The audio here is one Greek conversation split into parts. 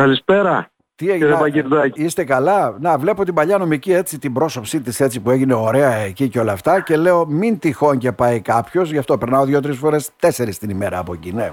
Καλησπέρα. Τι έγινε, είστε καλά; Να, βλέπω την παλιά νομική έτσι, την πρόσωψή της έτσι που έγινε ωραία εκεί και όλα αυτά και λέω μην τυχόν και πάει κάποιος, γι' αυτό περνάω δύο-τρεις φορές, τέσσερις την ημέρα από εκεί, ναι.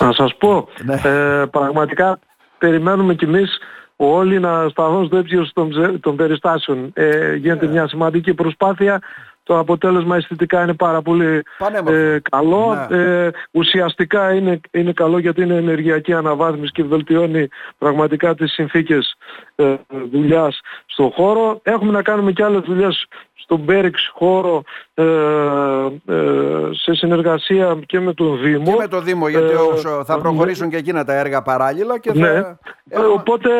Να σας πω, ναι. ε, πραγματικά περιμένουμε κι εμείς όλοι να σταθούν στο ύψος των, των περιστάσεων. Ε, γίνεται ναι. μια σημαντική προσπάθεια το αποτέλεσμα αισθητικά είναι πάρα πολύ ε, καλό. Ναι. Ε, ουσιαστικά είναι, είναι καλό γιατί είναι ενεργειακή αναβάθμιση και βελτιώνει πραγματικά τις συνθήκες ε, δουλειάς στον χώρο. Έχουμε να κάνουμε και άλλες δουλειές στον Μπέριξ χώρο ε, ε, σε συνεργασία και με τον Δήμο. Και με τον Δήμο γιατί όσο θα προχωρήσουν και εκείνα τα έργα παράλληλα και ναι. Οπότε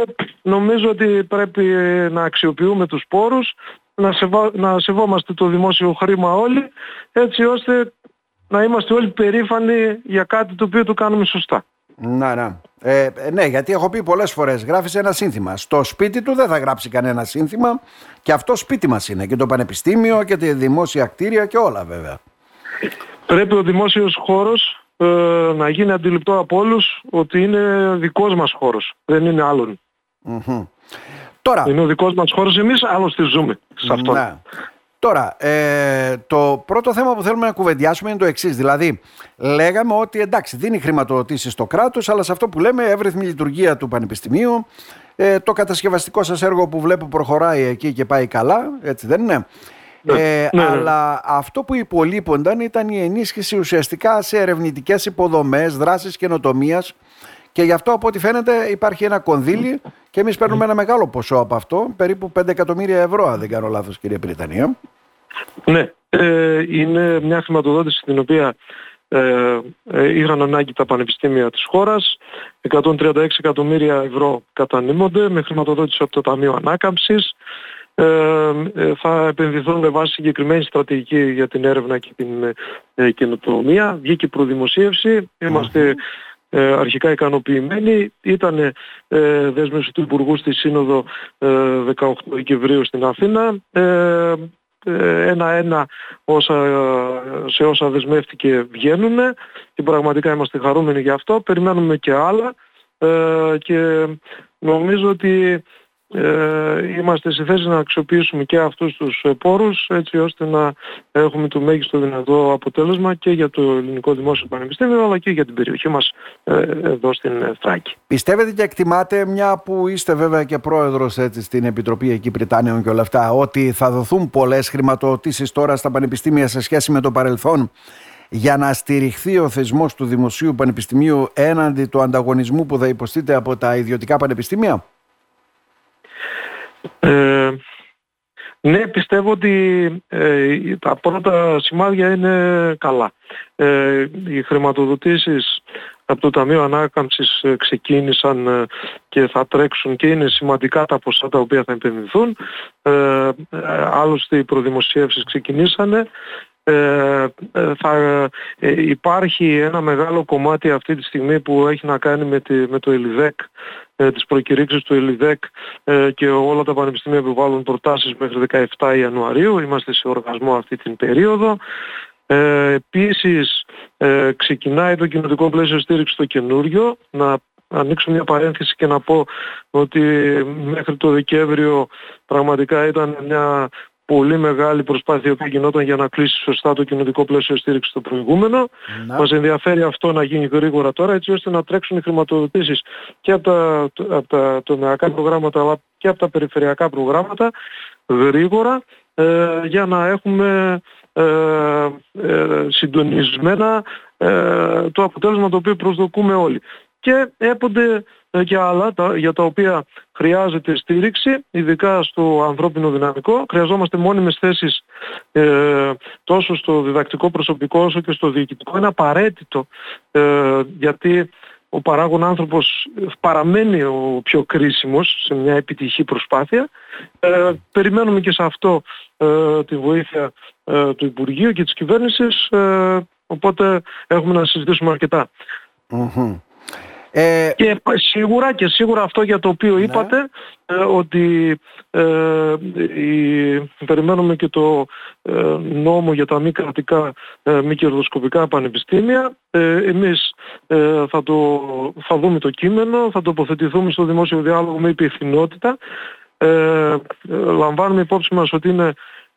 νομίζω ότι πρέπει να αξιοποιούμε τους πόρους να, σεβα... να σεβόμαστε το δημόσιο χρήμα όλοι, έτσι ώστε να είμαστε όλοι περήφανοι για κάτι το οποίο το κάνουμε σωστά. Να, να. Ε, ναι, γιατί έχω πει πολλές φορές, γράφεις ένα σύνθημα. Στο σπίτι του δεν θα γράψει κανένα σύνθημα και αυτό σπίτι μας είναι. Και το πανεπιστήμιο και τη δημόσια κτίρια και όλα βέβαια. Πρέπει ο δημόσιος χώρος ε, να γίνει αντιληπτό από όλους ότι είναι δικός μας χώρος, δεν είναι άλλον. Τώρα, είναι ο δικός μας χώρος εμείς, άλλωστε ζούμε σε αυτό. Ναι. Τώρα, ε, το πρώτο θέμα που θέλουμε να κουβεντιάσουμε είναι το εξής. Δηλαδή, λέγαμε ότι εντάξει, δίνει χρηματοδοτήσεις στο κράτος, αλλά σε αυτό που λέμε, εύρυθμη λειτουργία του Πανεπιστημίου, ε, το κατασκευαστικό σας έργο που βλέπω προχωράει εκεί και πάει καλά, έτσι δεν είναι; Ναι, ε, ναι, ναι. αλλά αυτό που υπολείπονταν ήταν η ενίσχυση ουσιαστικά σε ερευνητικές υποδομές, δράσεις καινοτομίας και γι' αυτό από ό,τι φαίνεται υπάρχει ένα κονδύλι και εμείς παίρνουμε ένα μεγάλο ποσό από αυτό, περίπου 5 εκατομμύρια ευρώ αν δεν κάνω λάθος κύριε Πριτανία. Ναι, ε, είναι μια χρηματοδότηση την οποία ε, ε, είχαν ανάγκη τα πανεπιστήμια της χώρας. 136 εκατομμύρια ευρώ κατανείμονται με χρηματοδότηση από το Ταμείο Ανάκαμψης. Ε, ε, θα επενδυθούν με βάση συγκεκριμένη στρατηγική για την έρευνα και την ε, καινοτομία. Βγήκε προδημοσίευση. Είμαστε ε, αρχικά ικανοποιημένοι. Ήταν ε, δέσμευση του Υπουργού στη Σύνοδο 18 ε, Δεκεμβρίου στην Αθήνα. Ένα-ένα όσα, σε όσα δεσμεύτηκε βγαίνουν και πραγματικά είμαστε χαρούμενοι γι' αυτό. Περιμένουμε και άλλα και νομίζω ότι ε, είμαστε σε θέση να αξιοποιήσουμε και αυτούς τους ε, πόρους έτσι ώστε να έχουμε το μέγιστο δυνατό αποτέλεσμα και για το Ελληνικό Δημόσιο Πανεπιστήμιο αλλά και για την περιοχή μας ε, εδώ στην Θράκη. Πιστεύετε και εκτιμάτε μια που είστε βέβαια και πρόεδρος έτσι, στην Επιτροπή εκεί Πριτάνιων και όλα αυτά ότι θα δοθούν πολλές χρηματοδοτήσεις τώρα στα πανεπιστήμια σε σχέση με το παρελθόν για να στηριχθεί ο θεσμός του Δημοσίου Πανεπιστημίου έναντι του ανταγωνισμού που θα υποστείτε από τα ιδιωτικά πανεπιστήμια; Ε, ναι, πιστεύω ότι ε, τα πρώτα σημάδια είναι καλά. Ε, οι χρηματοδοτήσεις από το Ταμείο Ανάκαμψης ε, ξεκίνησαν ε, και θα τρέξουν και είναι σημαντικά τα ποσά τα οποία θα επενδυθούν. Ε, άλλωστε οι προδημοσίευσεις ξεκινήσανε. Ε, θα υπάρχει ένα μεγάλο κομμάτι αυτή τη στιγμή που έχει να κάνει με, τη, με το ΕΛΙΔΕΚ ε, τις προκηρύξεις του ΕΛΙΔΕΚ ε, και όλα τα πανεπιστήμια επιβάλλουν προτάσεις μέχρι 17 Ιανουαρίου. Είμαστε σε οργασμό αυτή την περίοδο. Ε, επίσης ε, ξεκινάει το κοινωτικό πλαίσιο στήριξης στο καινούριο. Να ανοίξω μια παρένθεση και να πω ότι μέχρι το Δεκέμβριο πραγματικά ήταν μια πολύ μεγάλη προσπάθεια που γινόταν για να κλείσει σωστά το κοινωνικό πλαίσιο στήριξης στο προηγούμενο. Να. Μας ενδιαφέρει αυτό να γίνει γρήγορα τώρα έτσι ώστε να τρέξουν οι χρηματοδοτήσεις και από τα, από τα τομεακά προγράμματα αλλά και από τα περιφερειακά προγράμματα γρήγορα ε, για να έχουμε ε, ε, συντονισμένα ε, το αποτέλεσμα το οποίο προσδοκούμε όλοι. Και έπονται ε, και άλλα τα, για τα οποία χρειάζεται στήριξη, ειδικά στο ανθρώπινο δυναμικό. Χρειαζόμαστε μόνιμες θέσεις ε, τόσο στο διδακτικό προσωπικό όσο και στο διοικητικό. Είναι απαραίτητο ε, γιατί ο παράγων άνθρωπος παραμένει ο πιο κρίσιμος σε μια επιτυχή προσπάθεια. Ε, περιμένουμε και σε αυτό ε, τη βοήθεια του Υπουργείου και της κυβέρνησης, οπότε έχουμε να συζητήσουμε Ε... Και σίγουρα και σίγουρα αυτό για το οποίο ναι. είπατε ε, ότι ε, περιμένουμε και το ε, νόμο για τα μη κρατικά μη κερδοσκοπικά πανεπιστήμια. Εμείς θα, το, θα δούμε το κείμενο, θα τοποθετηθούμε στο δημόσιο διάλογο με υπευθυνότητα. Λαμβάνουμε υπόψη μας ότι είναι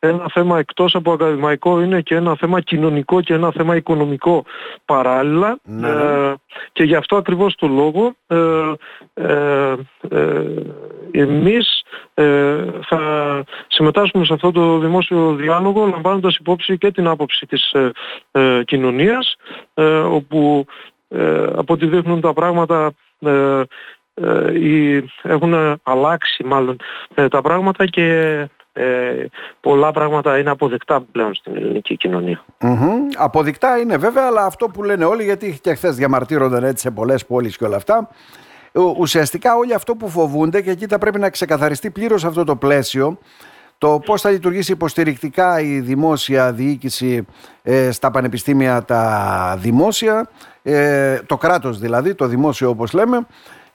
ένα θέμα εκτός από ακαδημαϊκό είναι και ένα θέμα κοινωνικό και ένα θέμα οικονομικό παράλληλα ναι. ε, και γι' αυτό ακριβώς το λόγο ε, ε, ε εμείς ε, θα συμμετάσχουμε σε αυτό το δημόσιο διάλογο λαμβάνοντας υπόψη και την άποψη της κοινωνίας όπου από ό,τι δείχνουν τα πράγματα έχουν αλλάξει μάλλον τα πράγματα και ε, πολλά πράγματα είναι αποδεκτά πλέον στην ελληνική κοινωνία. Αποδεκτά είναι βέβαια, αλλά αυτό που λένε όλοι, γιατί και χθες διαμαρτύρονταν έτσι σε πολλές πόλεις και όλα αυτά, ουσιαστικά όλοι αυτό που φοβούνται και εκεί θα πρέπει να ξεκαθαριστεί πλήρως αυτό το πλαίσιο, το πώς θα λειτουργήσει υποστηρικτικά η δημόσια διοίκηση ε, στα πανεπιστήμια τα δημόσια, ε, το κράτος δηλαδή, το δημόσιο όπως λέμε,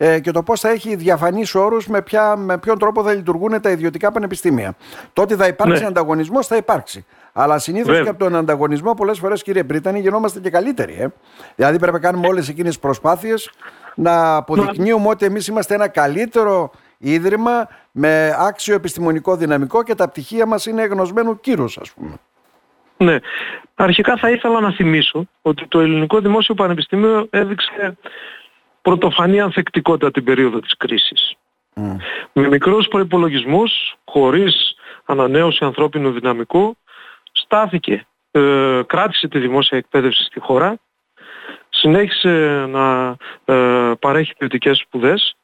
ε, και το πώς θα έχει διαφανείς όρους με, με ποιον τρόπο θα λειτουργούν τα ιδιωτικά πανεπιστήμια. Το ότι θα υπάρξει ναι. ανταγωνισμός θα υπάρξει. Αλλά συνήθως και από τον ανταγωνισμό, πολλές φορές, κύριε Πρίτανη, γινόμαστε και καλύτεροι. Ε. Δηλαδή πρέπει να κάνουμε όλες εκείνες τι προσπάθειες να αποδεικνύουμε ότι εμείς είμαστε ένα καλύτερο ίδρυμα με άξιο επιστημονικό δυναμικό και τα πτυχία μας είναι γνωσμένου κύρους, ας πούμε. Ναι. Αρχικά θα ήθελα να θυμίσω ότι το Ελληνικό Δημόσιο Πανεπιστήμιο έδειξε πρωτοφανή ανθεκτικότητα την περίοδο της κρίσης. Mm. Με μικρούς προϋπολογισμούς, χωρίς ανανέωση ανθρώπινου δυναμικού, στάθηκε, ε, κράτησε τη δημόσια εκπαίδευση στη χώρα, συνέχισε να ε, παρέχει ποιοτικές σπουδές,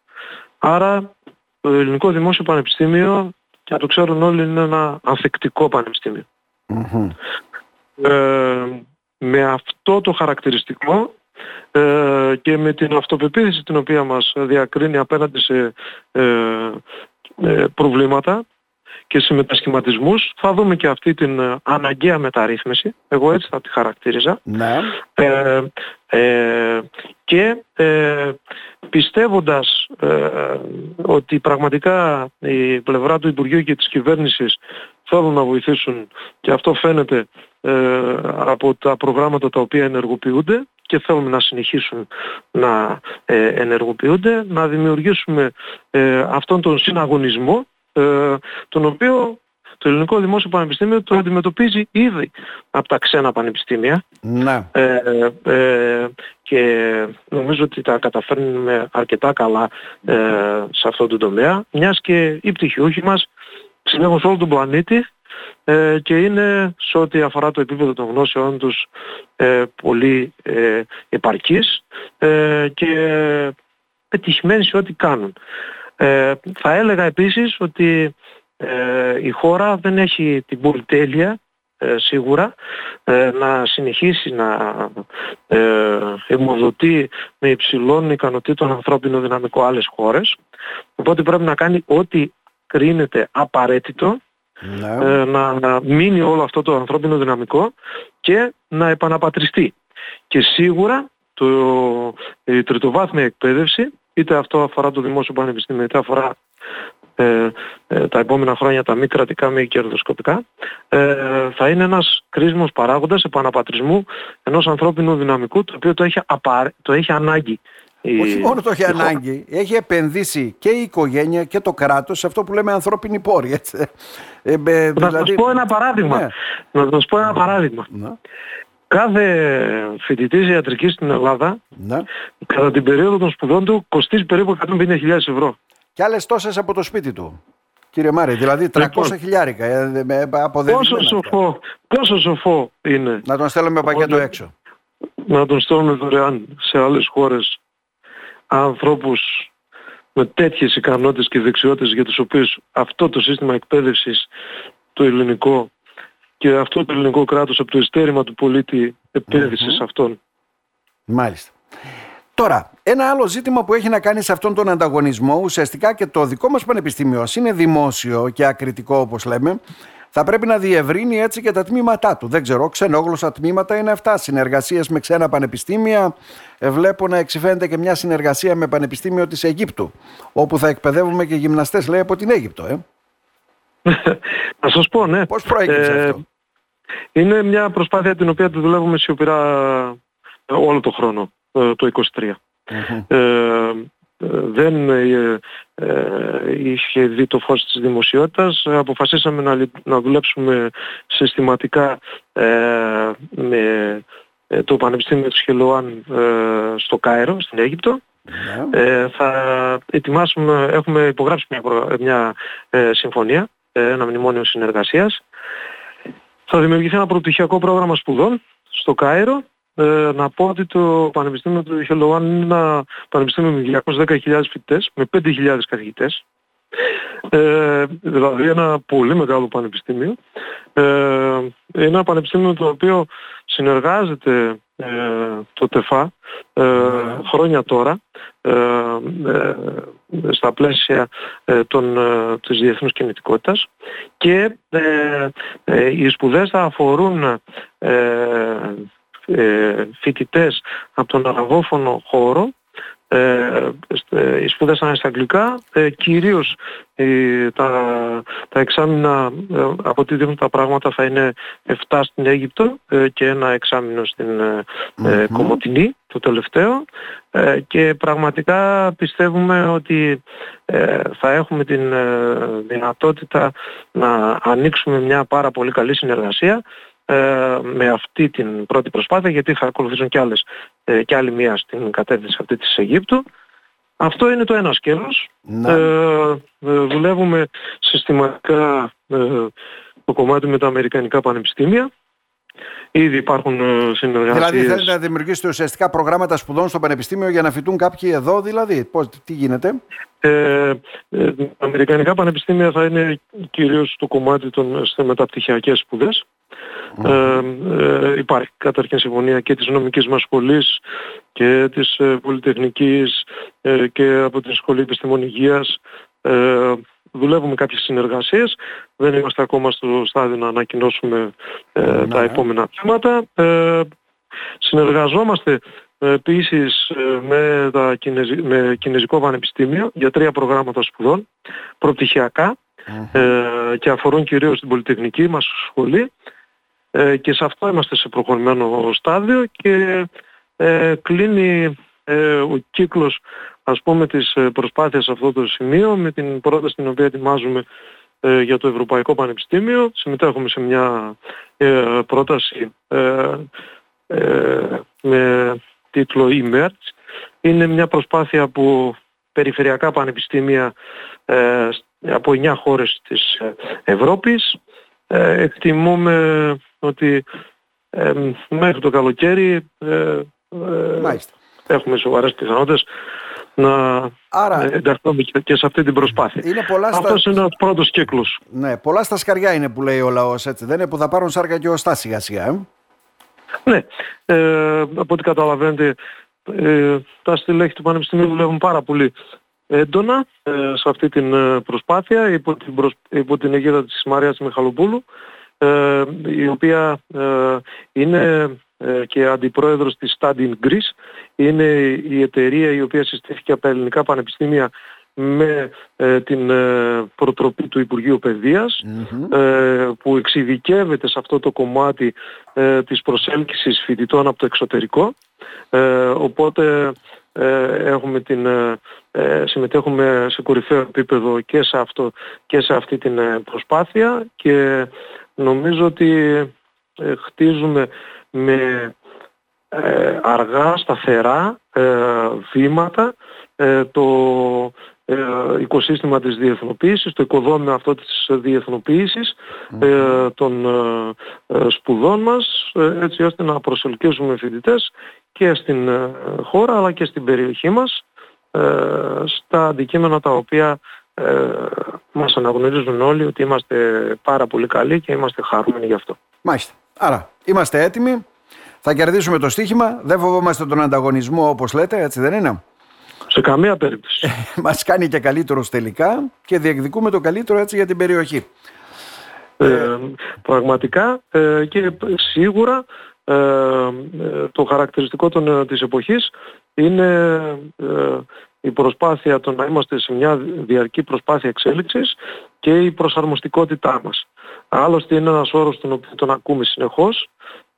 άρα το Ελληνικό Δημόσιο Πανεπιστήμιο, και να το ξέρουν όλοι, είναι ένα ανθεκτικό mm-hmm. Ε, με αυτό το χαρακτηριστικό ε, και με την αυτοπεποίθηση την οποία μας διακρίνει απέναντι σε ε, ε, προβλήματα και σε μετασχηματισμούς θα δούμε και αυτή την αναγκαία μεταρρύθμιση εγώ έτσι θα τη χαρακτήριζα ναι. και πιστεύοντας ότι πραγματικά η πλευρά του Υπουργείου και της κυβέρνησης θέλουν να βοηθήσουν και αυτό φαίνεται από τα προγράμματα τα οποία ενεργοποιούνται και θέλουμε να συνεχίσουν να ε, ενεργοποιούνται, να δημιουργήσουμε ε, αυτόν τον συναγωνισμό, ε, τον οποίο το Ελληνικό Δημόσιο Πανεπιστήμιο το αντιμετωπίζει ήδη από τα ξένα πανεπιστήμια ναι. και νομίζω ότι τα καταφέρνουμε αρκετά καλά σε αυτό το τομέα μιας και οι πτυχιούχοι μας συνέχως όλο τον πλανήτη ε, και είναι σε ό,τι αφορά το επίπεδο των γνώσεών τους ε, πολύ ε, επαρκής ε, και πετυχημένοι σε ό,τι κάνουν. Ε, θα έλεγα επίσης ότι η χώρα δεν έχει την πολυτέλεια σίγουρα να συνεχίσει να αιμοδοτεί με υψηλών ικανοτήτων ανθρώπινο δυναμικό άλλες χώρες οπότε πρέπει να κάνει ό,τι κρίνεται απαραίτητο ναι. Ε, να, μείνει όλο αυτό το ανθρώπινο δυναμικό και να επαναπατριστεί. Και σίγουρα το, η τριτοβάθμια εκπαίδευση, είτε αυτό αφορά το δημόσιο πανεπιστήμιο, είτε αφορά ε, ε, τα επόμενα χρόνια τα μη κρατικά, μη κερδοσκοπικά, ε, θα είναι ένας κρίσιμος παράγοντας επαναπατρισμού ενός ανθρώπινου δυναμικού το οποίο το έχει, το έχει ανάγκη όχι μόνο το έχει ανάγκη, έχει επενδύσει και η οικογένεια και το κράτος σε αυτό που λέμε ανθρώπινη πόρη. Έτσι. Ε, ε, δηλαδή... Να σα πω ένα παράδειγμα. Ναι. Να σας πω ένα παράδειγμα. Ναι. Κάθε φοιτητής ιατρικής στην Ελλάδα, ναι. κατά την περίοδο των σπουδών του, κοστίζει περίπου 150.000 ευρώ. Και άλλες τόσες από το σπίτι του. Κύριε Μάρη, δηλαδή 300 λοιπόν, χιλιάρικα ε, πόσο σοφό, πόσο σοφό είναι. Να τον στέλνουμε πακέτο έξω. Να τον στέλνουμε δωρεάν σε άλλες χώρες ανθρώπους με τέτοιες ικανότητες και δεξιότητες για τις οποίες αυτό το σύστημα εκπαίδευσης το ελληνικό και αυτό το ελληνικό κράτος από το ειστέρημα του πολίτη επένδυσε σε αυτόν. Μάλιστα. Τώρα, ένα άλλο ζήτημα που έχει να κάνει σε αυτόν τον ανταγωνισμό, ουσιαστικά και το δικό μας πανεπιστήμιο είναι δημόσιο και ακριτικό όπως λέμε, θα πρέπει να διευρύνει έτσι και τα τμήματά του. Δεν ξέρω, ξενόγλωσσα τμήματα είναι αυτά. Συνεργασίες με ξένα πανεπιστήμια. Ε, βλέπω να εξηφαίνεται και μια συνεργασία με Πανεπιστήμιο της Αιγύπτου, όπου θα εκπαιδεύουμε και γυμναστές, λέει, από την Αίγυπτο. Ε. να σας πω, ναι. Πώς προέκυψε ε, αυτό; Είναι μια προσπάθεια την οποία τη δουλεύουμε σιωπηρά όλο το χρόνο, το 2023. Ε, δεν ε, ε, είχε δει το φως της δημοσιότητας. Αποφασίσαμε να, να δουλέψουμε συστηματικά ε, με το Πανεπιστήμιο του Χελοάν στο Κάιρο, στην Αίγυπτο. Ναι. θα ετοιμάσουμε, έχουμε υπογράψει μια, μια συμφωνία, ένα μνημόνιο συνεργασίας. Θα δημιουργηθεί ένα προπτυχιακό πρόγραμμα σπουδών στο Κάιρο ε, να πω ότι το Πανεπιστήμιο του Χελοάν είναι ένα πανεπιστήμιο με 210.000 φοιτητές, με 5.000 καθηγητές. Ε, δηλαδή ένα πολύ μεγάλο πανεπιστήμιο. Ε, είναι ένα πανεπιστήμιο το οποίο συνεργάζεται ε, το ΤΕΦΑ ε, χρόνια τώρα ε, ε, στα πλαίσια των, της διεθνούς κινητικότητας και οι σπουδές θα αφορούν ε, φοιτητές από τον αραβόφωνο χώρο ε, οι σπουδές στα αγγλικά, ε, κυρίως ε, τα, τα εξάμεινα ε, από ό,τι δείχνουν τα πράγματα θα είναι 7 στην Αίγυπτο ε, και ένα εξάμεινο στην mm Κομωτινή, το τελευταίο. Και πραγματικά πιστεύουμε ότι θα έχουμε την δυνατότητα να ανοίξουμε μια πάρα πολύ καλή συνεργασία ε, με αυτή την πρώτη προσπάθεια γιατί θα ακολουθήσουν και, άλλες, ε, και άλλη μία στην κατεύθυνση αυτή της Αιγύπτου. Αυτό είναι το ένα σκέλος. Ναι. Ε, δουλεύουμε συστηματικά το κομμάτι με τα Αμερικανικά πανεπιστήμια. Ήδη υπάρχουν συνεργασίες. Δηλαδή θέλετε να δημιουργήσετε ουσιαστικά προγράμματα σπουδών στο Πανεπιστήμιο για να φοιτούν κάποιοι εδώ δηλαδή; Πώς, τι γίνεται; Ε, τα Αμερικανικά πανεπιστήμια θα είναι κυρίως το κομμάτι των μεταπτυχιακές σπουδές. Ε, ε, υπάρχει καταρχήν συμφωνία και της νομικής μας σχολής και της ε, Πολυτεχνικής ε, και από την Σχολή Επιστημονικής ε, δουλεύουμε κάποιες συνεργασίες. Δεν είμαστε ακόμα στο στάδιο να ανακοινώσουμε ναι. τα επόμενα θέματα. συνεργαζόμαστε επίσης με, τα Κινεζι... με Κινέζικο Πανεπιστήμιο για τρία προγράμματα σπουδών και αφορούν κυρίως την Πολυτεχνική μας σχολή ε, και σε αυτό είμαστε σε προχωρημένο στάδιο και ε, κλείνει ε, ο κύκλος ας πούμε της ε, προσπάθειας σε αυτό το σημείο με την πρόταση την οποία ετοιμάζουμε για το Ευρωπαϊκό Πανεπιστήμιο. Συμμετέχουμε σε μια πρόταση με τίτλο e Είναι μια προσπάθεια που περιφερειακά πανεπιστήμια από 9 χώρες της Ευρώπης εκτιμούμε ότι ε, μέχρι το καλοκαίρι ε, ε, έχουμε σοβαρές πιθανότητες να Άρα, ενταχθούμε και σε αυτή την προσπάθεια. Είναι πολλά Αυτός είναι ο πρώτος κύκλος. Ναι, πολλά στα σκαριά είναι που λέει ο λαός, έτσι δεν είναι, που θα πάρουν σάρκα και οστά σιγά σιγά. Ε; Ναι, ε, από ό,τι καταλαβαίνετε ε, τα στελέχη του Πανεπιστημίου δουλεύουν πάρα πολύ έντονα ε, σε αυτή την προσπάθεια υπό την, προσ... υπό την αιγύδα της Μαρίας Μιχαλοπούλου ε, η οποία ε, είναι ε, και αντιπρόεδρος της Study Greece. Είναι η εταιρεία η οποία συστήθηκε από τα ελληνικά πανεπιστήμια με την προτροπή του Υπουργείου που εξειδικεύεται σε αυτό το κομμάτι της προσέλκυσης φοιτητών από το εξωτερικό. οπότε έχουμε την, συμμετέχουμε σε κορυφαίο επίπεδο και σε, αυτό, και σε αυτή την προσπάθεια και νομίζω ότι ε, χτίζουμε με ε, αργά, σταθερά ε, βήματα το οικοσύστημα της διεθνοποίησης, το οικοδόμημα αυτό της διεθνοποίησης των σπουδών μας, έτσι ώστε να προσελκύσουμε φοιτητές και στην χώρα αλλά και στην περιοχή μας στα αντικείμενα τα οποία ε, μας αναγνωρίζουν όλοι ότι είμαστε πάρα πολύ καλοί και είμαστε χαρούμενοι γι' αυτό. Μάλιστα. Άρα είμαστε έτοιμοι, θα κερδίσουμε το στοίχημα, δεν φοβόμαστε τον ανταγωνισμό όπως λέτε, έτσι δεν είναι; Σε καμία περίπτωση. Μας κάνει και καλύτερος τελικά και διεκδικούμε το καλύτερο έτσι για την περιοχή. Ε, πραγματικά ε, και σίγουρα το χαρακτηριστικό των, της εποχής είναι η προσπάθεια το να είμαστε σε μια διαρκή προσπάθεια εξέλιξης και η προσαρμοστικότητά μας. Άλλωστε είναι ένας όρος τον οποίο τον ακούμε συνεχώς,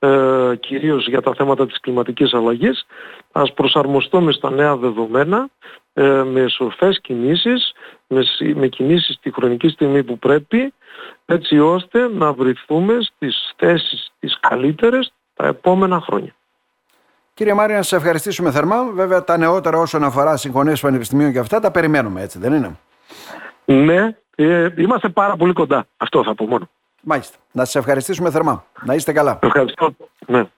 ε, κυρίως για τα θέματα της κλιματικής αλλαγής. Ας προσαρμοστούμε στα νέα δεδομένα ε, με σοφές κινήσεις, με, με κινήσεις τη χρονική στιγμή που πρέπει, έτσι ώστε να βρεθούμε στις θέσεις τις καλύτερες τα επόμενα χρόνια. Κύριε Μάρη, να σα ευχαριστήσουμε θερμά. Βέβαια, τα νεότερα όσον αφορά συγχωνεύσει πανεπιστημίων και αυτά τα περιμένουμε, έτσι δεν είναι; Ναι, ε, είμαστε πάρα πολύ κοντά. Αυτό θα πω μόνο. Μάλιστα. Να σας ευχαριστήσουμε θερμά. Να είστε καλά. Ευχαριστώ. Ναι.